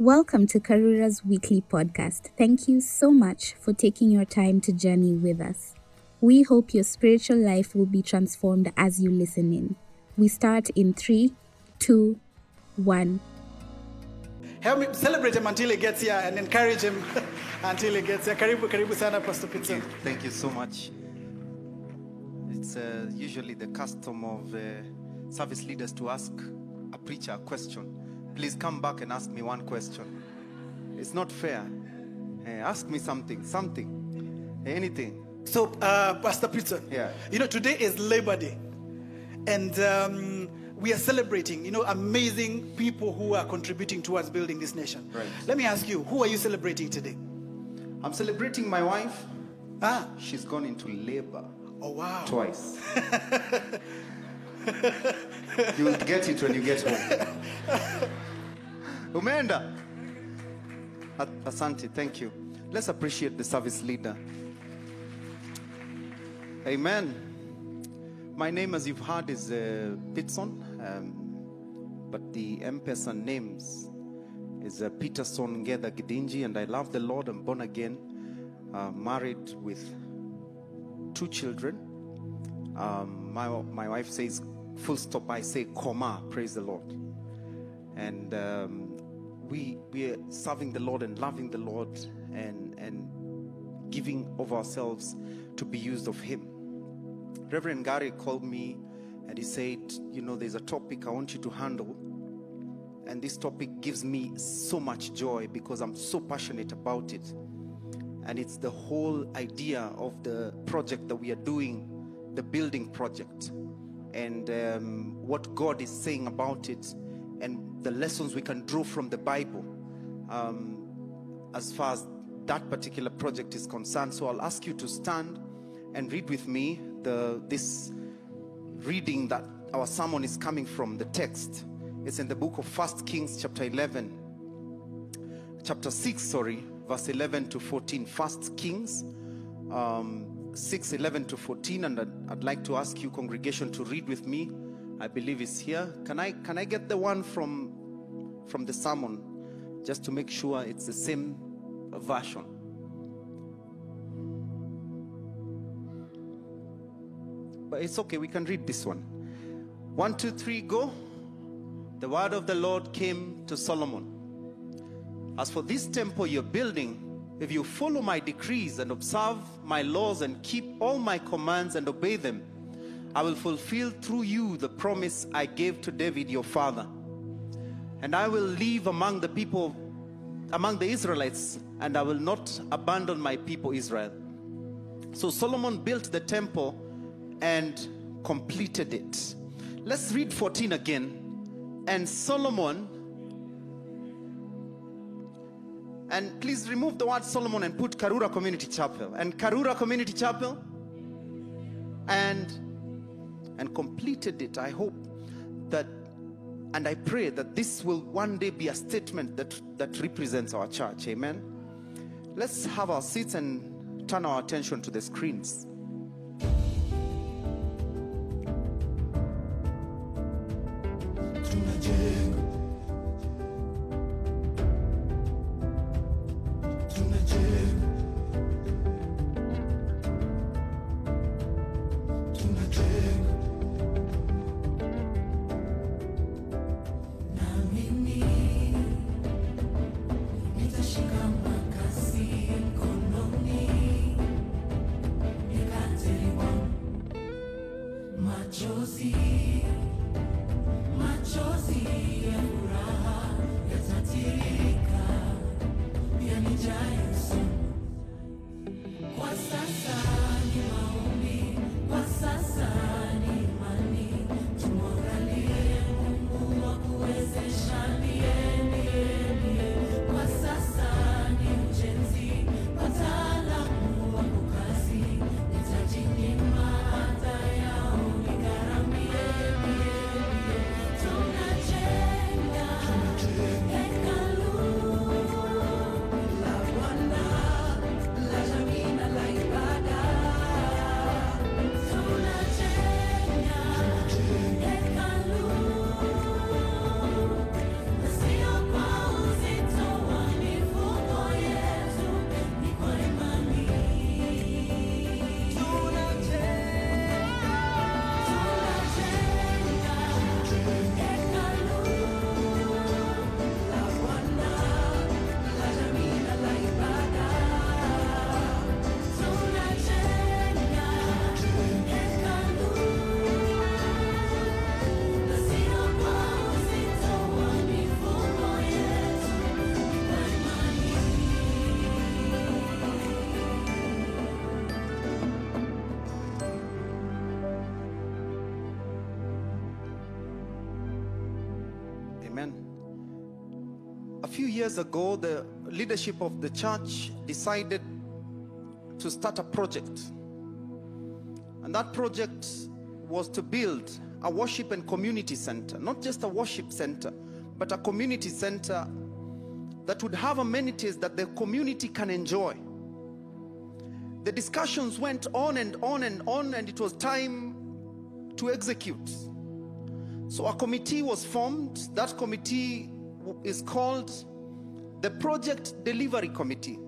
Welcome to Karura's weekly podcast. Thank you so much for taking your time to journey with us. We hope your spiritual life will be transformed as you listen in. We start in three, two, one. Help me celebrate him until he gets here and encourage him until he gets here. Karibu, karibu sana, Pastor Peter. Thank you so much. It's uh, usually the custom of uh, service leaders to ask a preacher a question. Please come back and ask me one question. It's not fair. Ask me something, something, anything. So, uh, Pastor Peter, Yeah. you know, today is Labor Day. And um, we are celebrating, you know, amazing people who are contributing towards building this nation. Right. Let me ask you, who are you celebrating today? I'm celebrating my wife. Ah, She's gone into labor oh wow. twice. you will get it when you get home. Umenda. A- Asante, thank you. Let's appreciate the service leader. Amen. My name, as you've heard, is uh, Pitson, um, but the M-Pesa names is uh, Peterson Ngeda Gidinji, and I love the Lord. I'm born again, uh, married with two children. Um, my, my wife says, full stop, I say, comma, praise the Lord. And um, we, we are serving the Lord and loving the Lord and, and giving of ourselves to be used of Him. Reverend Gary called me and he said, You know, there's a topic I want you to handle. And this topic gives me so much joy because I'm so passionate about it. And it's the whole idea of the project that we are doing, the building project, and um, what God is saying about it, and the lessons we can draw from the Bible um, as far as that particular project is concerned. So I'll ask you to stand and read with me the, this reading that our sermon is coming from, the text. It's in the book of First Kings, chapter 11 chapter 6 sorry verse 11 to 14 first kings um, 6 11 to 14 and I'd, like to ask you congregation to read with me. I believe it's here. Can i can i get the one from from the sermon just to make sure it's the same version? But it's okay we can read this one. One two three go. The word of the lord came to solomon. As for this temple you're building, if you follow my decrees and observe my laws and keep all my commands and obey them, I will fulfill through you the promise I gave to David your father. And I will live among the people, among the Israelites, and I will not abandon my people Israel. So Solomon built the temple and completed it. Let's read 14 again. And Solomon And please remove the word Solomon and put Karura Community Chapel. And Karura Community Chapel. And and completed it. I hope that and I pray that this will one day be a statement that, that represents our church. Amen. Let's have our seats and turn our attention to the screens. Amen. A few years ago, the leadership of the church decided to start a project. And that project was to build a worship and community center, not just a worship center, but a community center that would have amenities that the community can enjoy. The discussions went on and on and on, and it was time to execute. So a committee was formed. That committee is called the Project Delivery Committee.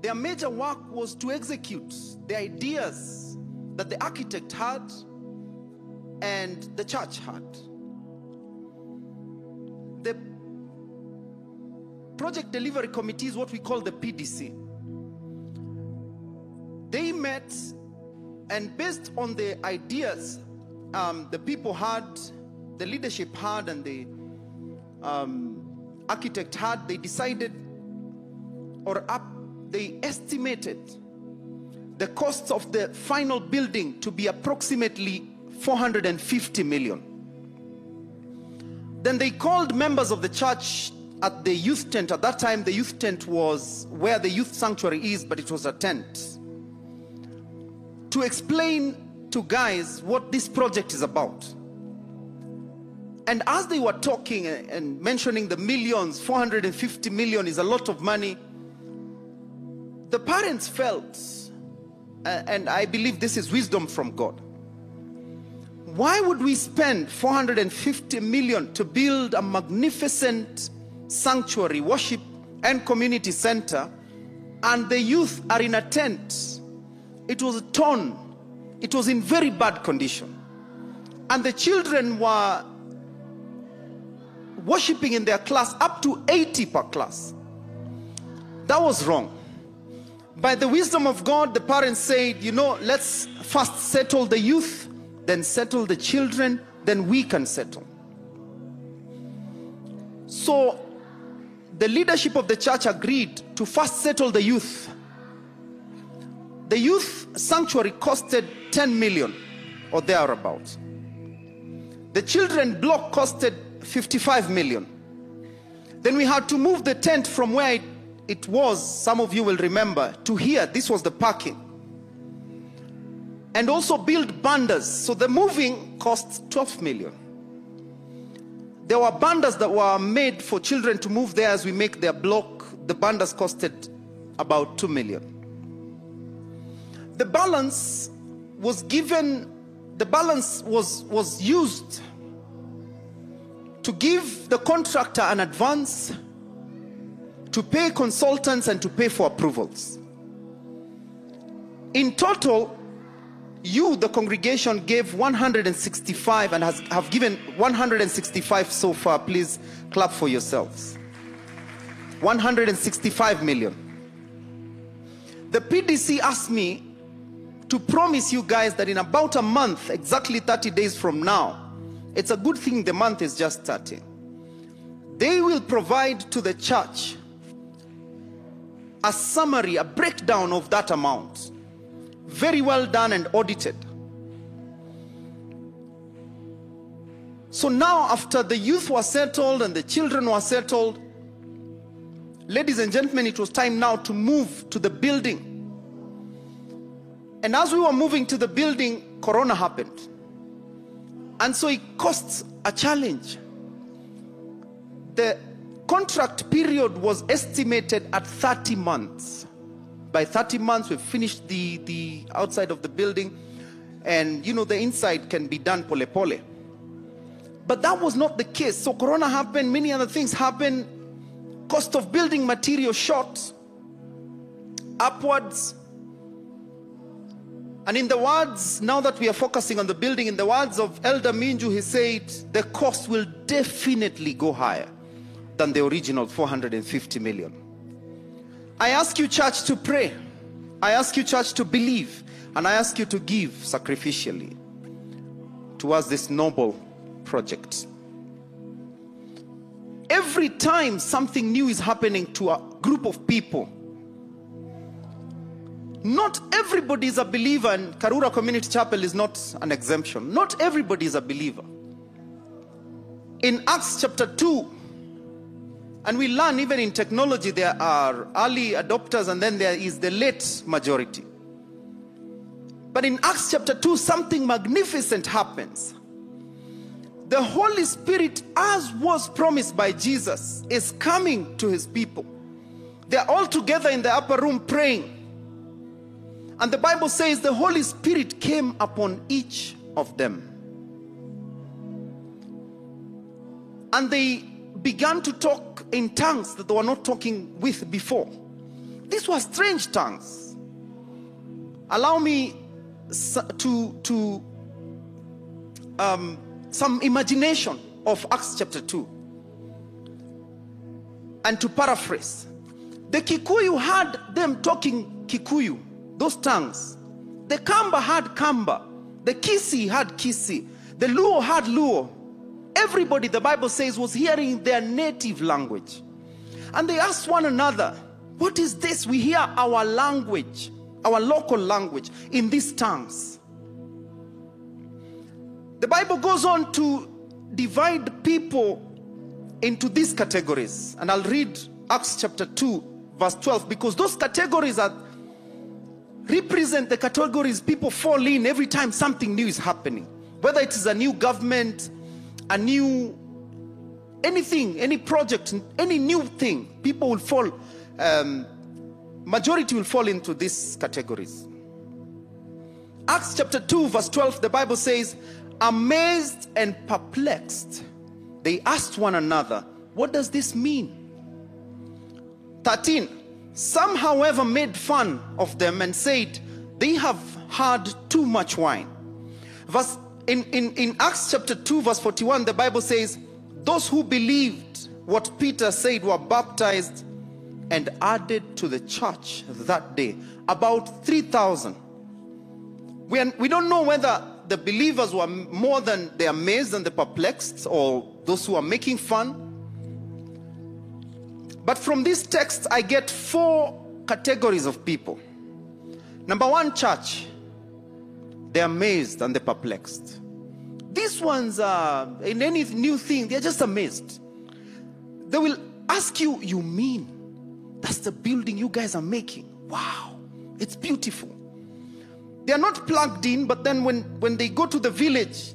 Their major work was to execute the ideas that the architect had and the church had. The Project Delivery Committee is what we call the PDC. They met, and based on the ideas um, the people had, the leadership had, and the um, architect had, they decided or up, they estimated the cost of the final building to be approximately 450 million. Then they called members of the church at the youth tent. At that time, the youth tent was where the youth sanctuary is, but it was a tent. To explain to guys what this project is about. And as they were talking and mentioning the millions, 450 million is a lot of money, the parents felt, uh, and I believe this is wisdom from God. Why would we spend 450 million to build a magnificent sanctuary, worship, and community center, and the youth are in a tent? It was torn, it was in very bad condition, and the children were worshiping in their class up to 80 per class. That was wrong. By the wisdom of God, the parents said, you know, let's first settle the youth, then settle the children, then we can settle. So the leadership of the church agreed to first settle the youth. The youth sanctuary costed 10 million or thereabouts. The children block costed 55 million. Then we had to move the tent from where it, it was, some of you will remember, to here. This was the parking. And also build bandas. So the moving cost 12 million. There were bandas that were made for children to move there as we make their block. The bandas costed about 2 million. The balance was given, the balance was, was used to give the contractor an advance, to pay consultants, and to pay for approvals. In total, you, the congregation, gave 165 and has, have given 165 so far. Please clap for yourselves. 165 million. The PDC asked me to promise you guys that in about a month, exactly 30 days from now, it's a good thing the month is just starting. They will provide to the church a summary, a breakdown of that amount. Very well done and audited. So now, after the youth were settled and the children were settled, ladies and gentlemen, it was time now to move to the building. And as we were moving to the building, Corona happened. And so it costs a challenge. The contract period was estimated at 30 months. By 30 months, we've finished the, the outside of the building, and you know, the inside can be done pole pole. But that was not the case. So, Corona happened, many other things happened. Cost of building material shot upwards. And in the words, now that we are focusing on the building, in the words of Elder Minju, he said, the cost will definitely go higher than the original 450 million. I ask you, church, to pray. I ask you, church, to believe. And I ask you to give sacrificially towards this noble project. Every time something new is happening to a group of people, not everybody is a believer, and Karura Community Chapel is not an exemption. Not everybody is a believer. in Acts chapter 2, and we learn even in technology there are early adopters and then there is the late majority. But in Acts chapter 2, something magnificent happens. The Holy Spirit, as was promised by Jesus, is coming to his people. They're all together in the upper room praying. And the Bible says the Holy Spirit came upon each of them. And they began to talk in tongues that they were not talking with before. These were strange tongues. Allow me to, to um, some imagination of Acts chapter 2 and to paraphrase. The Kikuyu had them talking Kikuyu, those tongues. The Kamba had Kamba. The Kisii had Kisii. The Luo had Luo. Everybody, the Bible says, was hearing their native language. And they asked one another, What is this? We hear our language, our local language, in these tongues. The Bible goes on to divide people into these categories. And I'll read Acts chapter 2, verse 12, because those categories are represent the categories people fall in every time something new is happening. Whether it is a new government, a new anything, any project, any new thing, people will fall, um, majority will fall into these categories. Acts chapter 2, verse 12, the Bible says, Amazed and perplexed, they asked one another, What does this mean? 13. Some, however, made fun of them and said, They have had too much wine. Verse in, in, in Acts chapter 2, verse 41, the Bible says, Those who believed what Peter said were baptized and added to the church that day about 3,000. We, we don't know whether the believers were more than the amazed and the perplexed or those who are making fun. But from this text, I get four categories of people. Number one, church. They're amazed and they're perplexed. These ones are, in any new thing, they're just amazed. They will ask you, You mean that's the building you guys are making? Wow, it's beautiful. They are not plugged in, but then when, when they go to the village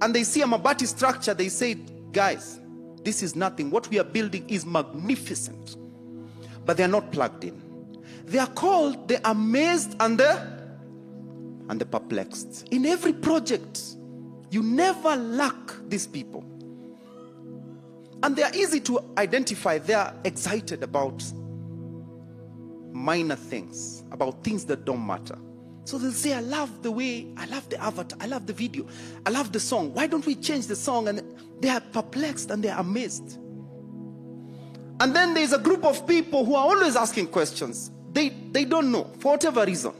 and they see a Mabati structure, they say, Guys, this is nothing. What we are building is magnificent. But they are not plugged in. They are called the amazed and the and the perplexed. In every project, you never lack these people. And they are easy to identify. They are excited about minor things, about things that don't matter. So they'll say, I love the way, I love the avatar, I love the video, I love the song. Why don't we change the song? And they are perplexed and they are amazed. And then there's a group of people who are always asking questions. They, they don't know for whatever reason.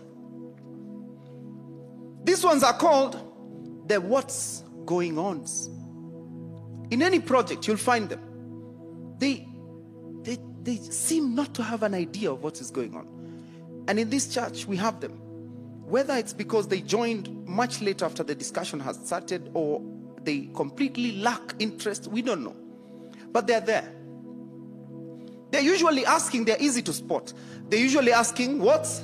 These ones are called the what's going ons. In any project, you'll find them. They, they, they seem not to have an idea of what is going on. And in this church, we have them. Whether it's because they joined much later after the discussion has started or they completely lack interest, we don't know. But they're there. They're usually asking, they're easy to spot. They're usually asking, what's,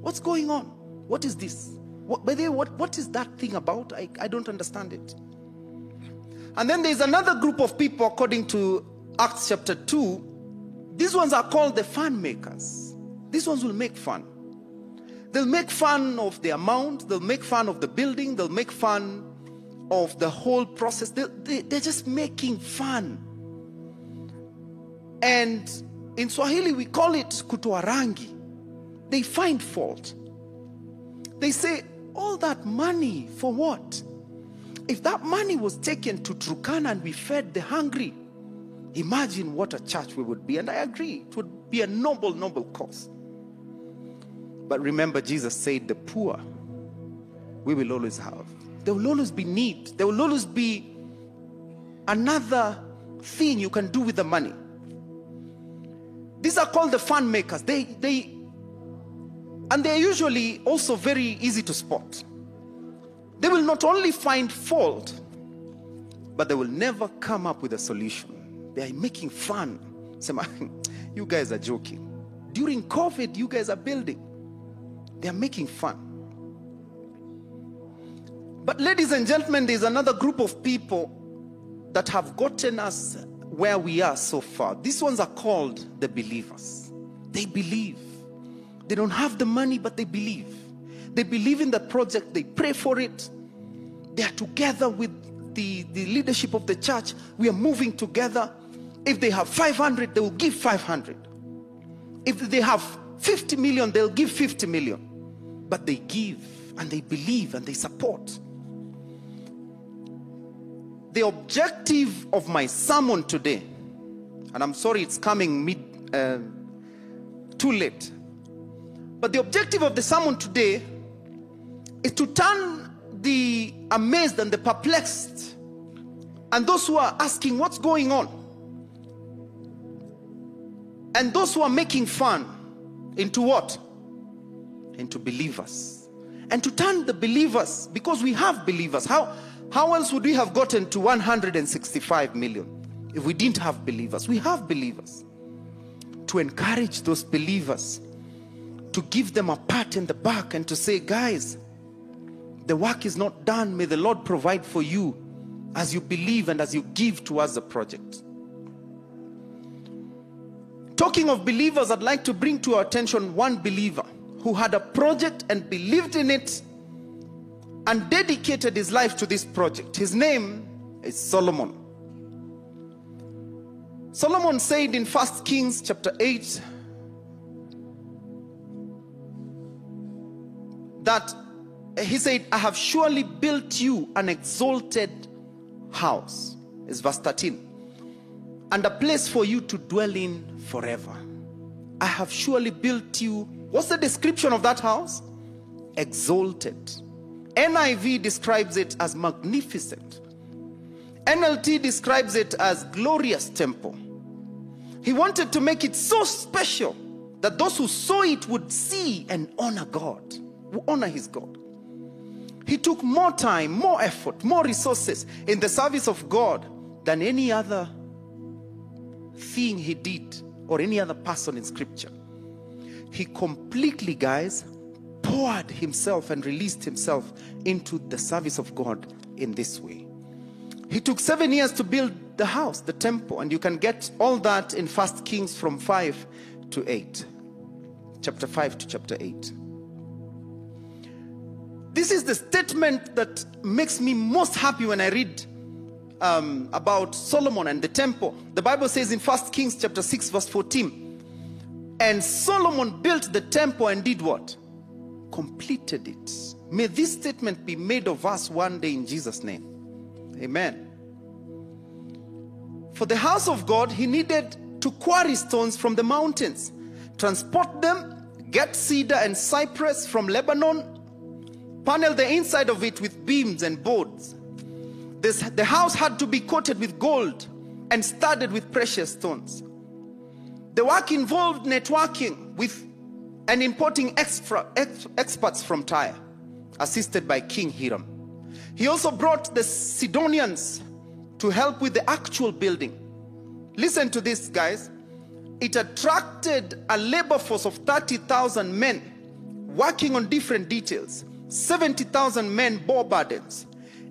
what's going on? What is this? What, by the way, what, what is that thing about? I, I don't understand it. And then there's another group of people, according to Acts chapter 2. These ones are called the fun makers. These ones will make fun. They'll make fun of the amount, they'll make fun of the building, they'll make fun of the whole process. They, they, they're just making fun. And in Swahili, we call it kutoarangi. They find fault. They say, all that money for what? If that money was taken to Turkana and we fed the hungry, imagine what a church we would be. And I agree, it would be a noble, noble cause. But remember, Jesus said, the poor we will always have. There will always be need. There will always be another thing you can do with the money. These are called the fun makers. They, they, and they're usually also very easy to spot. They will not only find fault, but they will never come up with a solution. They are making fun. You guys are joking. During COVID, you guys are building. They are making fun. But, ladies and gentlemen, there's another group of people that have gotten us where we are so far. These ones are called the believers. They believe. They don't have the money, but they believe. They believe in the project, they pray for it. They are together with the, the leadership of the church. We are moving together. If they have 500, they will give 500. If they have 50 million, they'll give 50 million. But they give and they believe and they support. The objective of my sermon today, and I'm sorry it's coming mid, uh, too late, but the objective of the sermon today is to turn the amazed and the perplexed and those who are asking what's going on and those who are making fun into what? Into believers. And to turn the believers, because we have believers. How, how else would we have gotten to 165 million if we didn't have believers? We have believers. To encourage those believers, to give them a pat in the back and to say, guys, the work is not done. May the Lord provide for you as you believe and as you give towards the project. Talking of believers, I'd like to bring to our attention one believer who had a project and believed in it and dedicated his life to this project. His name is Solomon. Solomon said in 1 Kings chapter 8 that he said, I have surely built you an exalted house. Is verse 13. And a place for you to dwell in forever. I have surely built you. What's the description of that house? Exalted. NIV describes it as magnificent. NLT describes it as glorious temple. He wanted to make it so special that those who saw it would see and honor God, honor his God. He took more time, more effort, more resources in the service of God than any other thing he did or any other person in scripture. He completely, guys, poured himself and released himself into the service of God in this way. He took seven years to build the house, the temple, and you can get all that in First Kings from 5 to 8. Chapter 5 to chapter 8. This is the statement that makes me most happy when I read um, about Solomon and the temple. The Bible says in 1 Kings chapter 6, verse 14, and Solomon built the temple and did what? Completed it. May this statement be made of us one day in Jesus' name. Amen. For the house of God, he needed to quarry stones from the mountains, transport them, get cedar and cypress from Lebanon, panel the inside of it with beams and boards. This, the house had to be coated with gold and studded with precious stones. The work involved networking with and importing extra, ex, experts from Tyre, assisted by King Hiram. He also brought the Sidonians to help with the actual building. Listen to this, guys. It attracted a labor force of 30,000 men working on different details. 70,000 men bore burdens.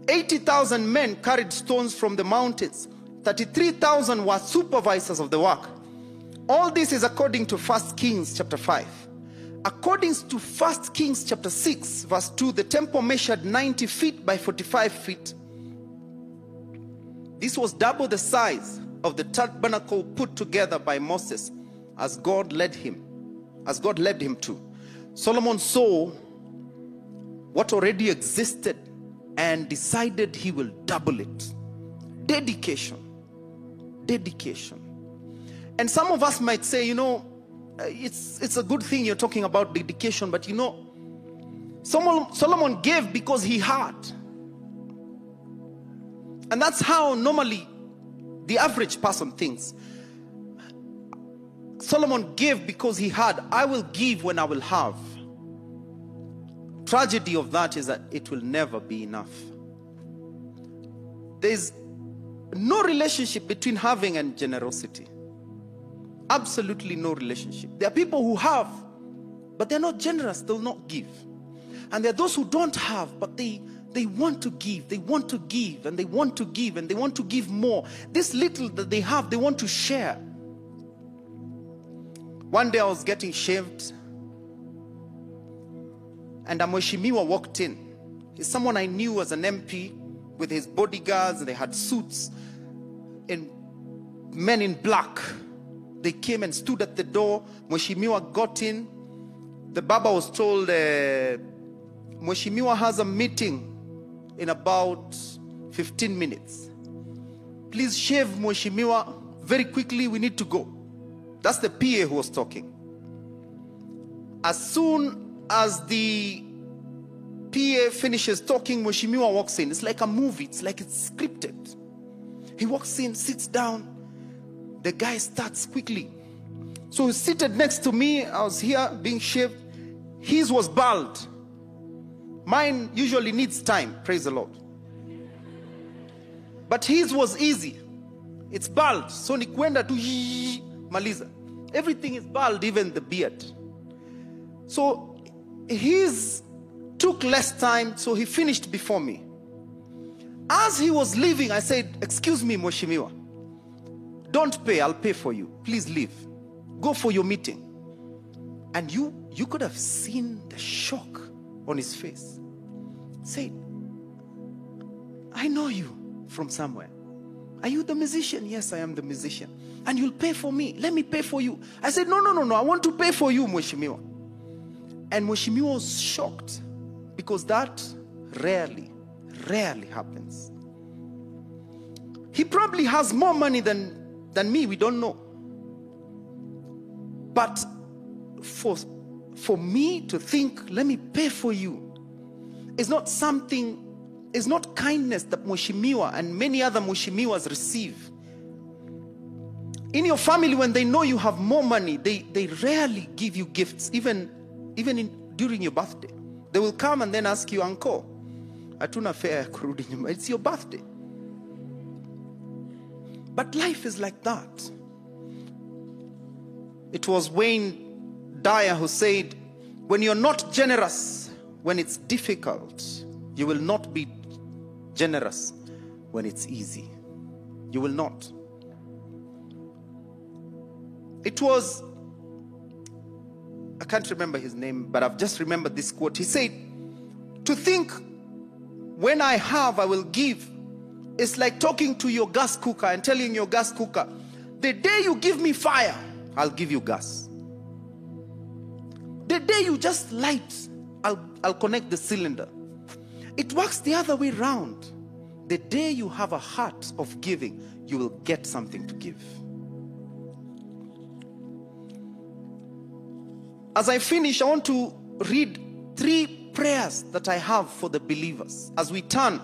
80,000 men carried stones from the mountains. 33,000 were supervisors of the work. All this is according to 1 Kings chapter 5. According to 1 Kings chapter 6, verse 2, the temple measured 90 feet by 45 feet. This was double the size of the tabernacle put together by Moses as God led him, as God led him to. Solomon saw what already existed and decided he will double it. Dedication. Dedication. And some of us might say, you know, Uh, it's, it's a good thing you're talking about dedication, but you know, Solomon, Solomon gave because he had. And that's how normally the average person thinks. Solomon gave because he had. I will give when I will have. Tragedy of that is that it will never be enough. There's no relationship between having and generosity. Absolutely no relationship. There are people who have, but they're not generous, they'll not give. And there are those who don't have, but they they want to give, they want to give, and they want to give, and they want to give more. This little that they have, they want to share. One day I was getting shaved, and a Mheshimiwa walked in. He's someone I knew as an MP with his bodyguards, and they had suits and men in black. They came and stood at the door. Mheshimiwa got in. The Baba was told, uh, Mheshimiwa has a meeting in about 15 minutes. Please shave Mheshimiwa very quickly. We need to go. That's the PA who was talking. As soon as the PA finishes talking, Mheshimiwa walks in. It's like a movie, it's like it's scripted. He walks in, sits down. The guy starts quickly. So he's seated next to me. I was here being shaved. His was bald. Mine usually needs time, praise the Lord. But his was easy. It's bald. So ni kwenda tu yii, maliza. Everything is bald, even the beard. So his took less time, so he finished before me. As he was leaving, I said, Excuse me, Mheshimiwa. Don't pay, I'll pay for you. Please leave. Go for your meeting. And you you could have seen the shock on his face. Said, I know you from somewhere. Are you the musician? Yes, I am the musician. And you'll pay for me. Let me pay for you. I said, No, no, no, no. I want to pay for you, Mheshimiwa. And Mheshimiwa was shocked because that rarely, rarely happens. He probably has more money than, than me. We don't know. But for, for me to think, let me pay for you, is not something, is not kindness that Mheshimiwa and many other Mheshimiwas receive. In your family, when they know you have more money, they, they rarely give you gifts, even, even in, during your birthday. They will come and then ask you, Uncle. It's your birthday. But life is like that. It was Wayne Dyer who said, When you're not generous when it's difficult, you will not be generous when it's easy. You will not. It was, I can't remember his name, but I've just remembered this quote. He said, To think when I have, I will give. It's like talking to your gas cooker and telling your gas cooker, the day you give me fire, I'll give you gas. The day you just light, I'll, I'll connect the cylinder. It works the other way round. The day you have a heart of giving, you will get something to give. As I finish, I want to read three prayers that I have for the believers as we turn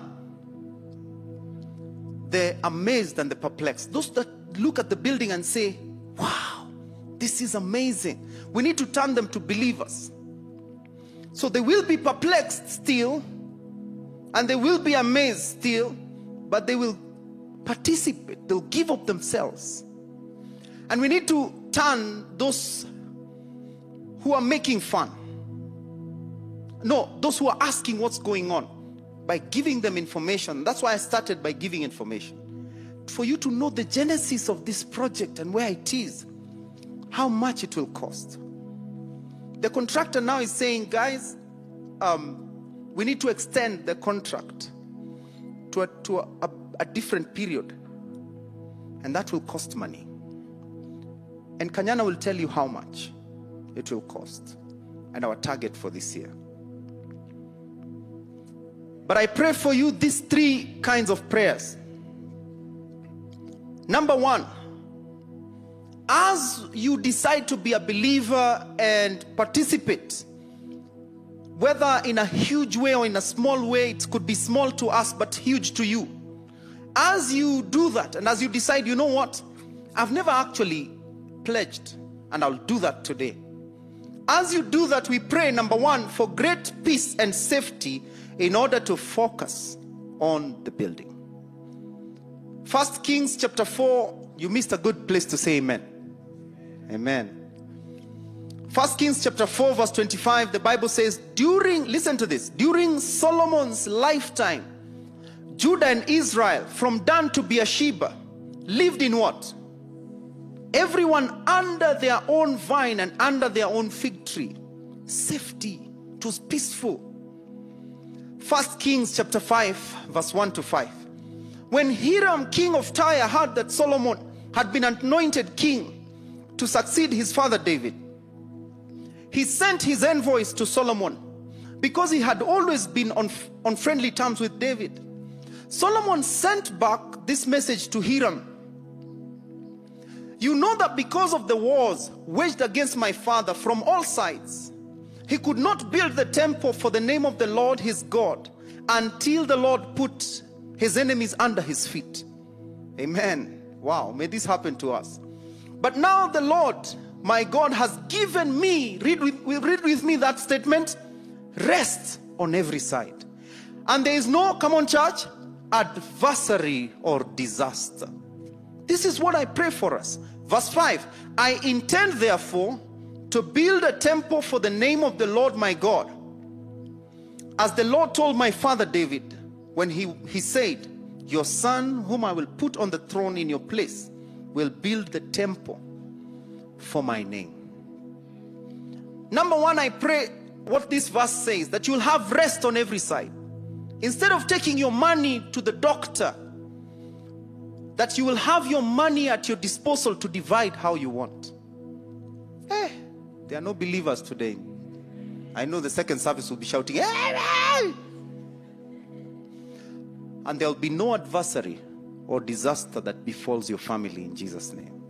the amazed and the perplexed. Those that look at the building and say, Wow, this is amazing. We need to turn them to believers. So they will be perplexed still, and they will be amazed still, but they will participate, they'll give up themselves. And we need to turn those who are making fun. No, those who are asking what's going on by giving them information. That's why I started by giving information. For you to know the genesis of this project and where it is, how much it will cost. The contractor now is saying, guys, um, we need to extend the contract to, a, to a, a, a different period, and that will cost money. And Kanyana will tell you how much it will cost and our target for this year. But I pray for you these three kinds of prayers. Number one, as you decide to be a believer and participate, whether in a huge way or in a small way, it could be small to us but huge to you. As you do that, and as you decide, you know what, I've never actually pledged, and I'll do that today. As you do that, we pray, number one, for great peace and safety in order to focus on the building. First Kings chapter 4, you missed a good place to say amen. Amen. First Kings chapter 4, verse 25, the Bible says, during, listen to this, during Solomon's lifetime, Judah and Israel, from Dan to Beersheba, lived in what? Everyone under their own vine and under their own fig tree. Safety. It was peaceful. First Kings chapter 5, verse 1 to 5. When Hiram, king of Tyre, heard that Solomon had been anointed king to succeed his father David, he sent his envoys to Solomon because he had always been on, on friendly terms with David. Solomon sent back this message to Hiram You know that because of the wars waged against my father from all sides, he could not build the temple for the name of the Lord his God until the Lord put his enemies under his feet. Amen. Wow, may this happen to us. But now the Lord, my God, has given me, read with, read with me that statement, rest on every side. And there is no, come on, church, adversary or disaster. This is what I pray for us. Verse 5 I intend, therefore, to build a temple for the name of the Lord my God. As the Lord told my father David when he, he said, Your son, whom I will put on the throne in your place, will build the temple for my name. Number one, I pray what this verse says that you'll have rest on every side. Instead of taking your money to the doctor, that you will have your money at your disposal to divide how you want. Eh, there are no believers today. I know the second service will be shouting, Amen! and there will be no adversary or disaster that befalls your family in Jesus' name.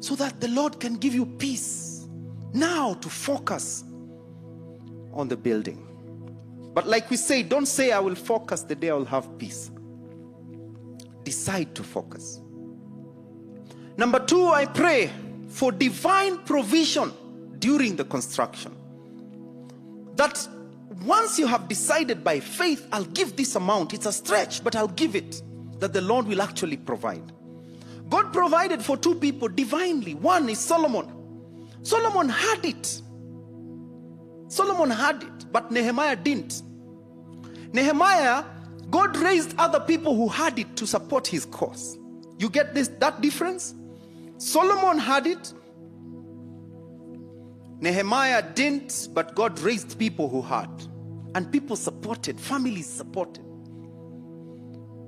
So that the Lord can give you peace now to focus on the building. But like we say, don't say, I will focus the day I will have peace. Decide to focus. Number two, I pray for divine provision during the construction. That once you have decided by faith, I'll give this amount, it's a stretch, but I'll give it, that the Lord will actually provide. God provided for two people divinely. One is Solomon. Solomon had it. Solomon had it, but Nehemiah didn't. Nehemiah, God raised other people who had it to support his cause. You get this that difference? Solomon had it. Nehemiah didn't, but God raised people who had. And people supported, families supported.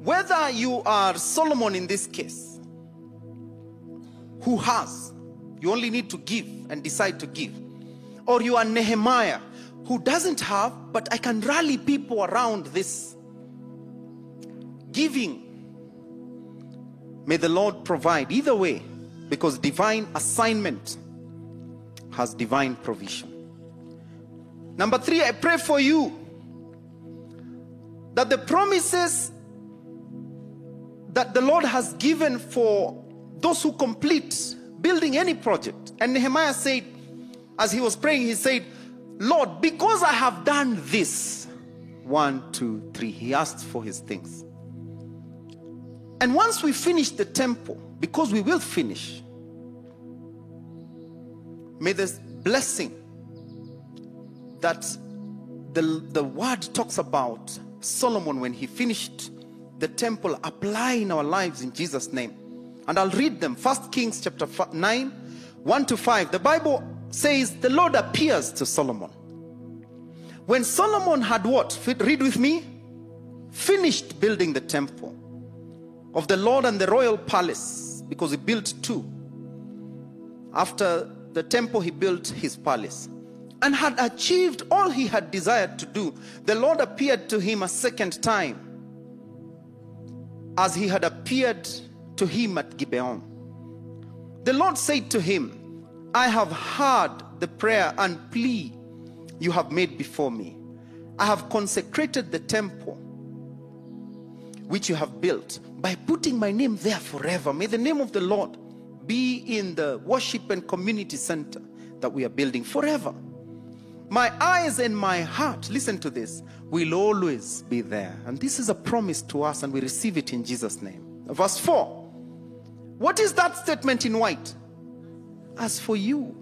Whether you are Solomon in this case, who has, you only need to give and decide to give. Or you are Nehemiah, who doesn't have, but I can rally people around this giving. May the Lord provide either way, because divine assignment has divine provision. Number three, I pray for you that the promises that the Lord has given for those who complete building any project. And Nehemiah said, as he was praying, he said, Lord, because I have done this, one, two, three, he asked for his things. And once we finish the temple, because we will finish, may this blessing that the, the word talks about Solomon when he finished the temple apply in our lives in Jesus' name. And I'll read them. First Kings chapter 9, 1 to 5. The Bible says the Lord appears to Solomon. When Solomon had what? Read with me. Finished building the temple of the Lord and the royal palace, because he built two. After the temple, he built his palace and had achieved all he had desired to do. The Lord appeared to him a second time as he had appeared to him at Gibeon. The Lord said to him, I have heard the prayer and plea you have made before me. I have consecrated the temple which you have built by putting my name there forever. May the name of the Lord be in the worship and community center that we are building forever. My eyes and my heart, listen to this, will always be there. And this is a promise to us, and we receive it in Jesus' name. Verse 4. What is that statement in white? As for you.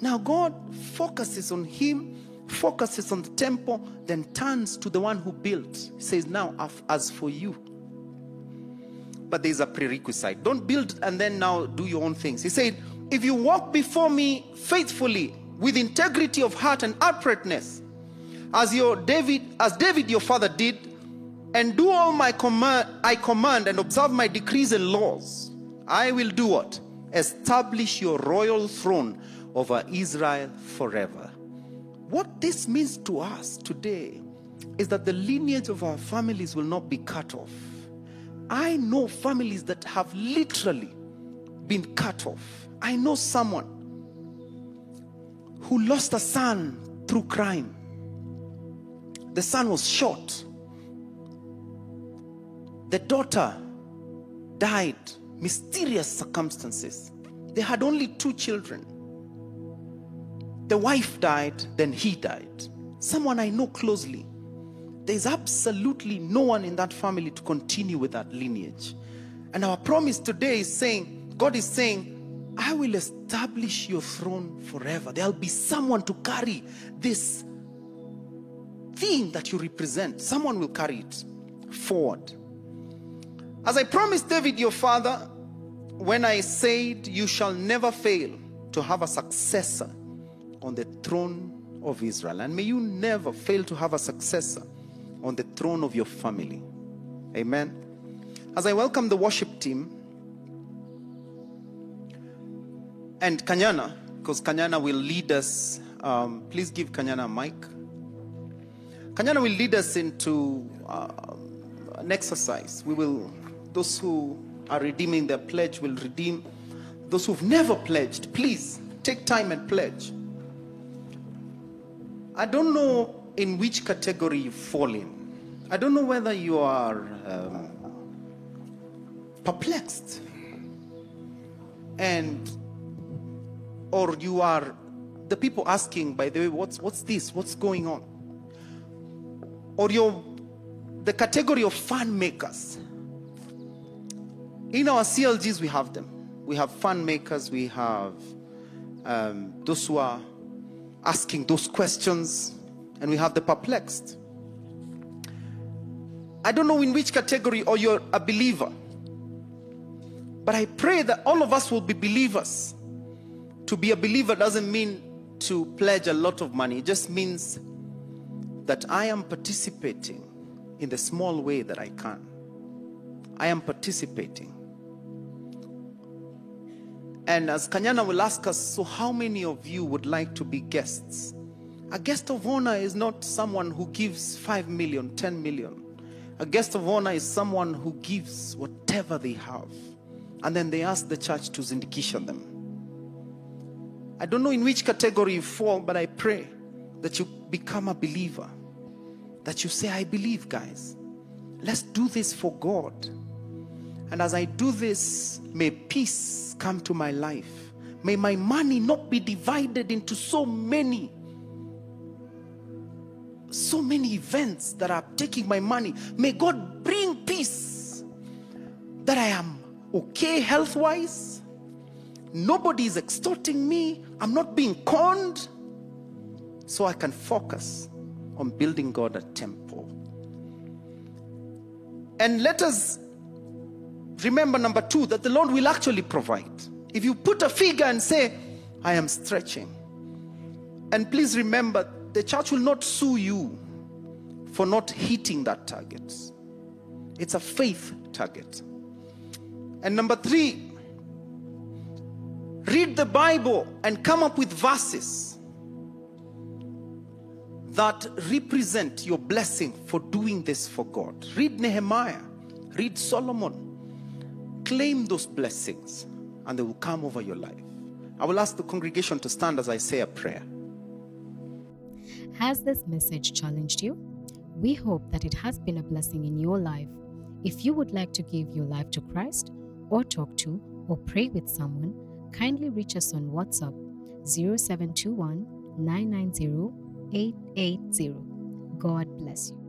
Now God focuses on him, focuses on the temple, then turns to the one who built. He says, Now, as for you. But there's a prerequisite. Don't build and then now do your own things. He said, If you walk before me faithfully, with integrity of heart and uprightness, as your David, as David your father did, and do all my command I command and observe my decrees and laws, I will do what? Establish your royal throne over Israel forever. What this means to us today is that the lineage of our families will not be cut off. I know families that have literally been cut off. I know someone who lost a son through crime. The son was shot. The daughter died, mysterious circumstances. They had only two children. The wife died, then he died. Someone I know closely. There's absolutely no one in that family to continue with that lineage. And our promise today is saying, God is saying, I will establish your throne forever. There'll be someone to carry this thing that you represent. Someone will carry it forward. As I promised David, your father, when I said, You shall never fail to have a successor on the throne of Israel. And may you never fail to have a successor on the throne of your family. Amen. As I welcome the worship team and Kanyana, because Kanyana will lead us, um, please give Kanyana a mic. Kanyana will lead us into uh, an exercise. We will, those who are redeeming their pledge will redeem. Those who've never pledged, please take time and pledge. I don't know in which category you fall in. I don't know whether you are um, perplexed and or you are the people asking by the way what's what's this? What's going on? Or you're the category of fun makers. In our clgs we have them. We have fun makers we have um, those who are asking those questions, and we have the perplexed. I don't know in which category or you're a believer, but I pray that all of us will be believers. To be a believer doesn't mean to pledge a lot of money, it just means that I am participating in the small way that I can. I am participating. And as Kanyana will ask us, so how many of you would like to be guests? A guest of honor is not someone who gives 5 million, 10 million. A guest of honor is someone who gives whatever they have. And then they ask the church to zindikisha them. I don't know in which category you fall, but I pray that you become a believer. That you say, I believe, guys. Let's do this for God. And as I do this, may peace come to my life. May my money not be divided into so many so many events that are taking my money. May God bring peace that I am okay health wise. Nobody is extorting me. I'm not being conned. So I can focus on building God a temple. And let us remember number two that the Lord will actually provide. If you put a figure and say, I am stretching, and please remember, the church will not sue you for not hitting that target. It's a faith target. And number three, read the Bible and come up with verses that represent your blessing for doing this for God. Read Nehemiah, read Solomon, claim those blessings and they will come over your life. I will ask the congregation to stand as I say a prayer. Has this message challenged you? We hope that it has been a blessing in your life. If you would like to give your life to Christ, or talk to, or pray with someone, kindly reach us on WhatsApp 0721 990 880. God bless you.